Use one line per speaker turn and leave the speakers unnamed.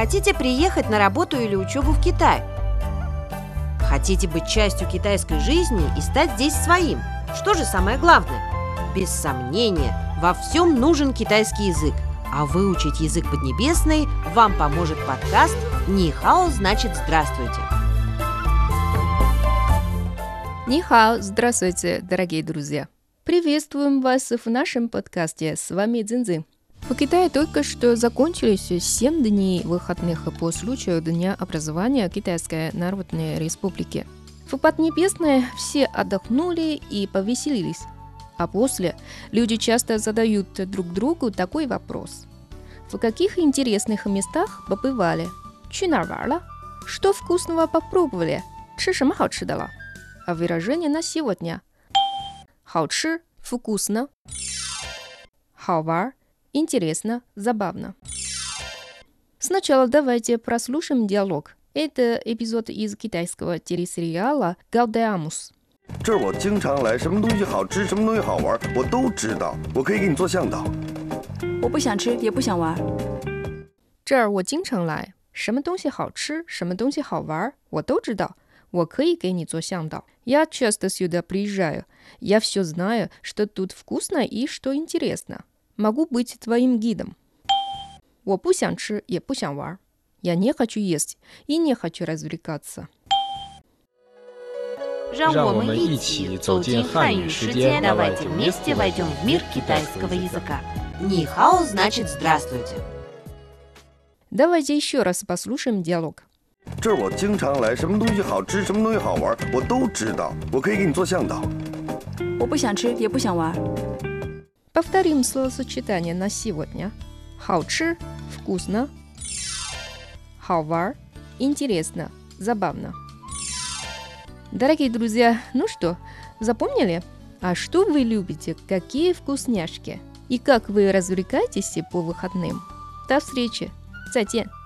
Хотите приехать на работу или учебу в Китай? Хотите быть частью китайской жизни и стать здесь своим? Что же самое главное? Без сомнения, во всем нужен китайский язык. А выучить язык поднебесный вам поможет подкаст «Нихао значит здравствуйте».
Нихао, здравствуйте, дорогие друзья! Приветствуем вас в нашем подкасте. С вами Цзиньцзин. В Китае только что закончились 7 дней выходных а по случаю Дня образования Китайской Народной Республики. В Поднебесной все отдохнули и повеселились. А после люди часто задают друг другу такой вопрос. В каких интересных местах побывали? Чинарварла? Что вкусного попробовали? Чишимхаучидала? А выражение на сегодня. Хаучи – вкусно. Хауар интересно, забавно. Сначала давайте прослушаем диалог. Это эпизод из китайского телесериала «Галдеамус».
这儿我经常来，什么东西好吃，什么东西好玩，我都知道。我可以给你做向导。
我不想吃，也不想玩。
这儿我经常来，什么东西好吃，什么东西好玩，我都知道。我可以给你做向导。Я часто сюда приезжаю. Я все знаю, что тут вкусно и что интересно. Могу быть твоим гидом. 我不想吃，也不想玩。Я не хочу есть и не хочу развлекаться.
让我们一起走进汉语世界，давайте вместе войдем в мир китайского языка. Нихао значит здравствуйте.
Давайте еще раз послушаем диалог.
这儿我经常来，什么东西好吃，什么东西好玩，我都知道。我可以给你做向导。
我不想吃，也不想玩。
Повторим словосочетание на сегодня. Хаучи – вкусно. Хавар – интересно, забавно. Дорогие друзья, ну что, запомнили? А что вы любите? Какие вкусняшки? И как вы развлекаетесь по выходным? До встречи! 再见。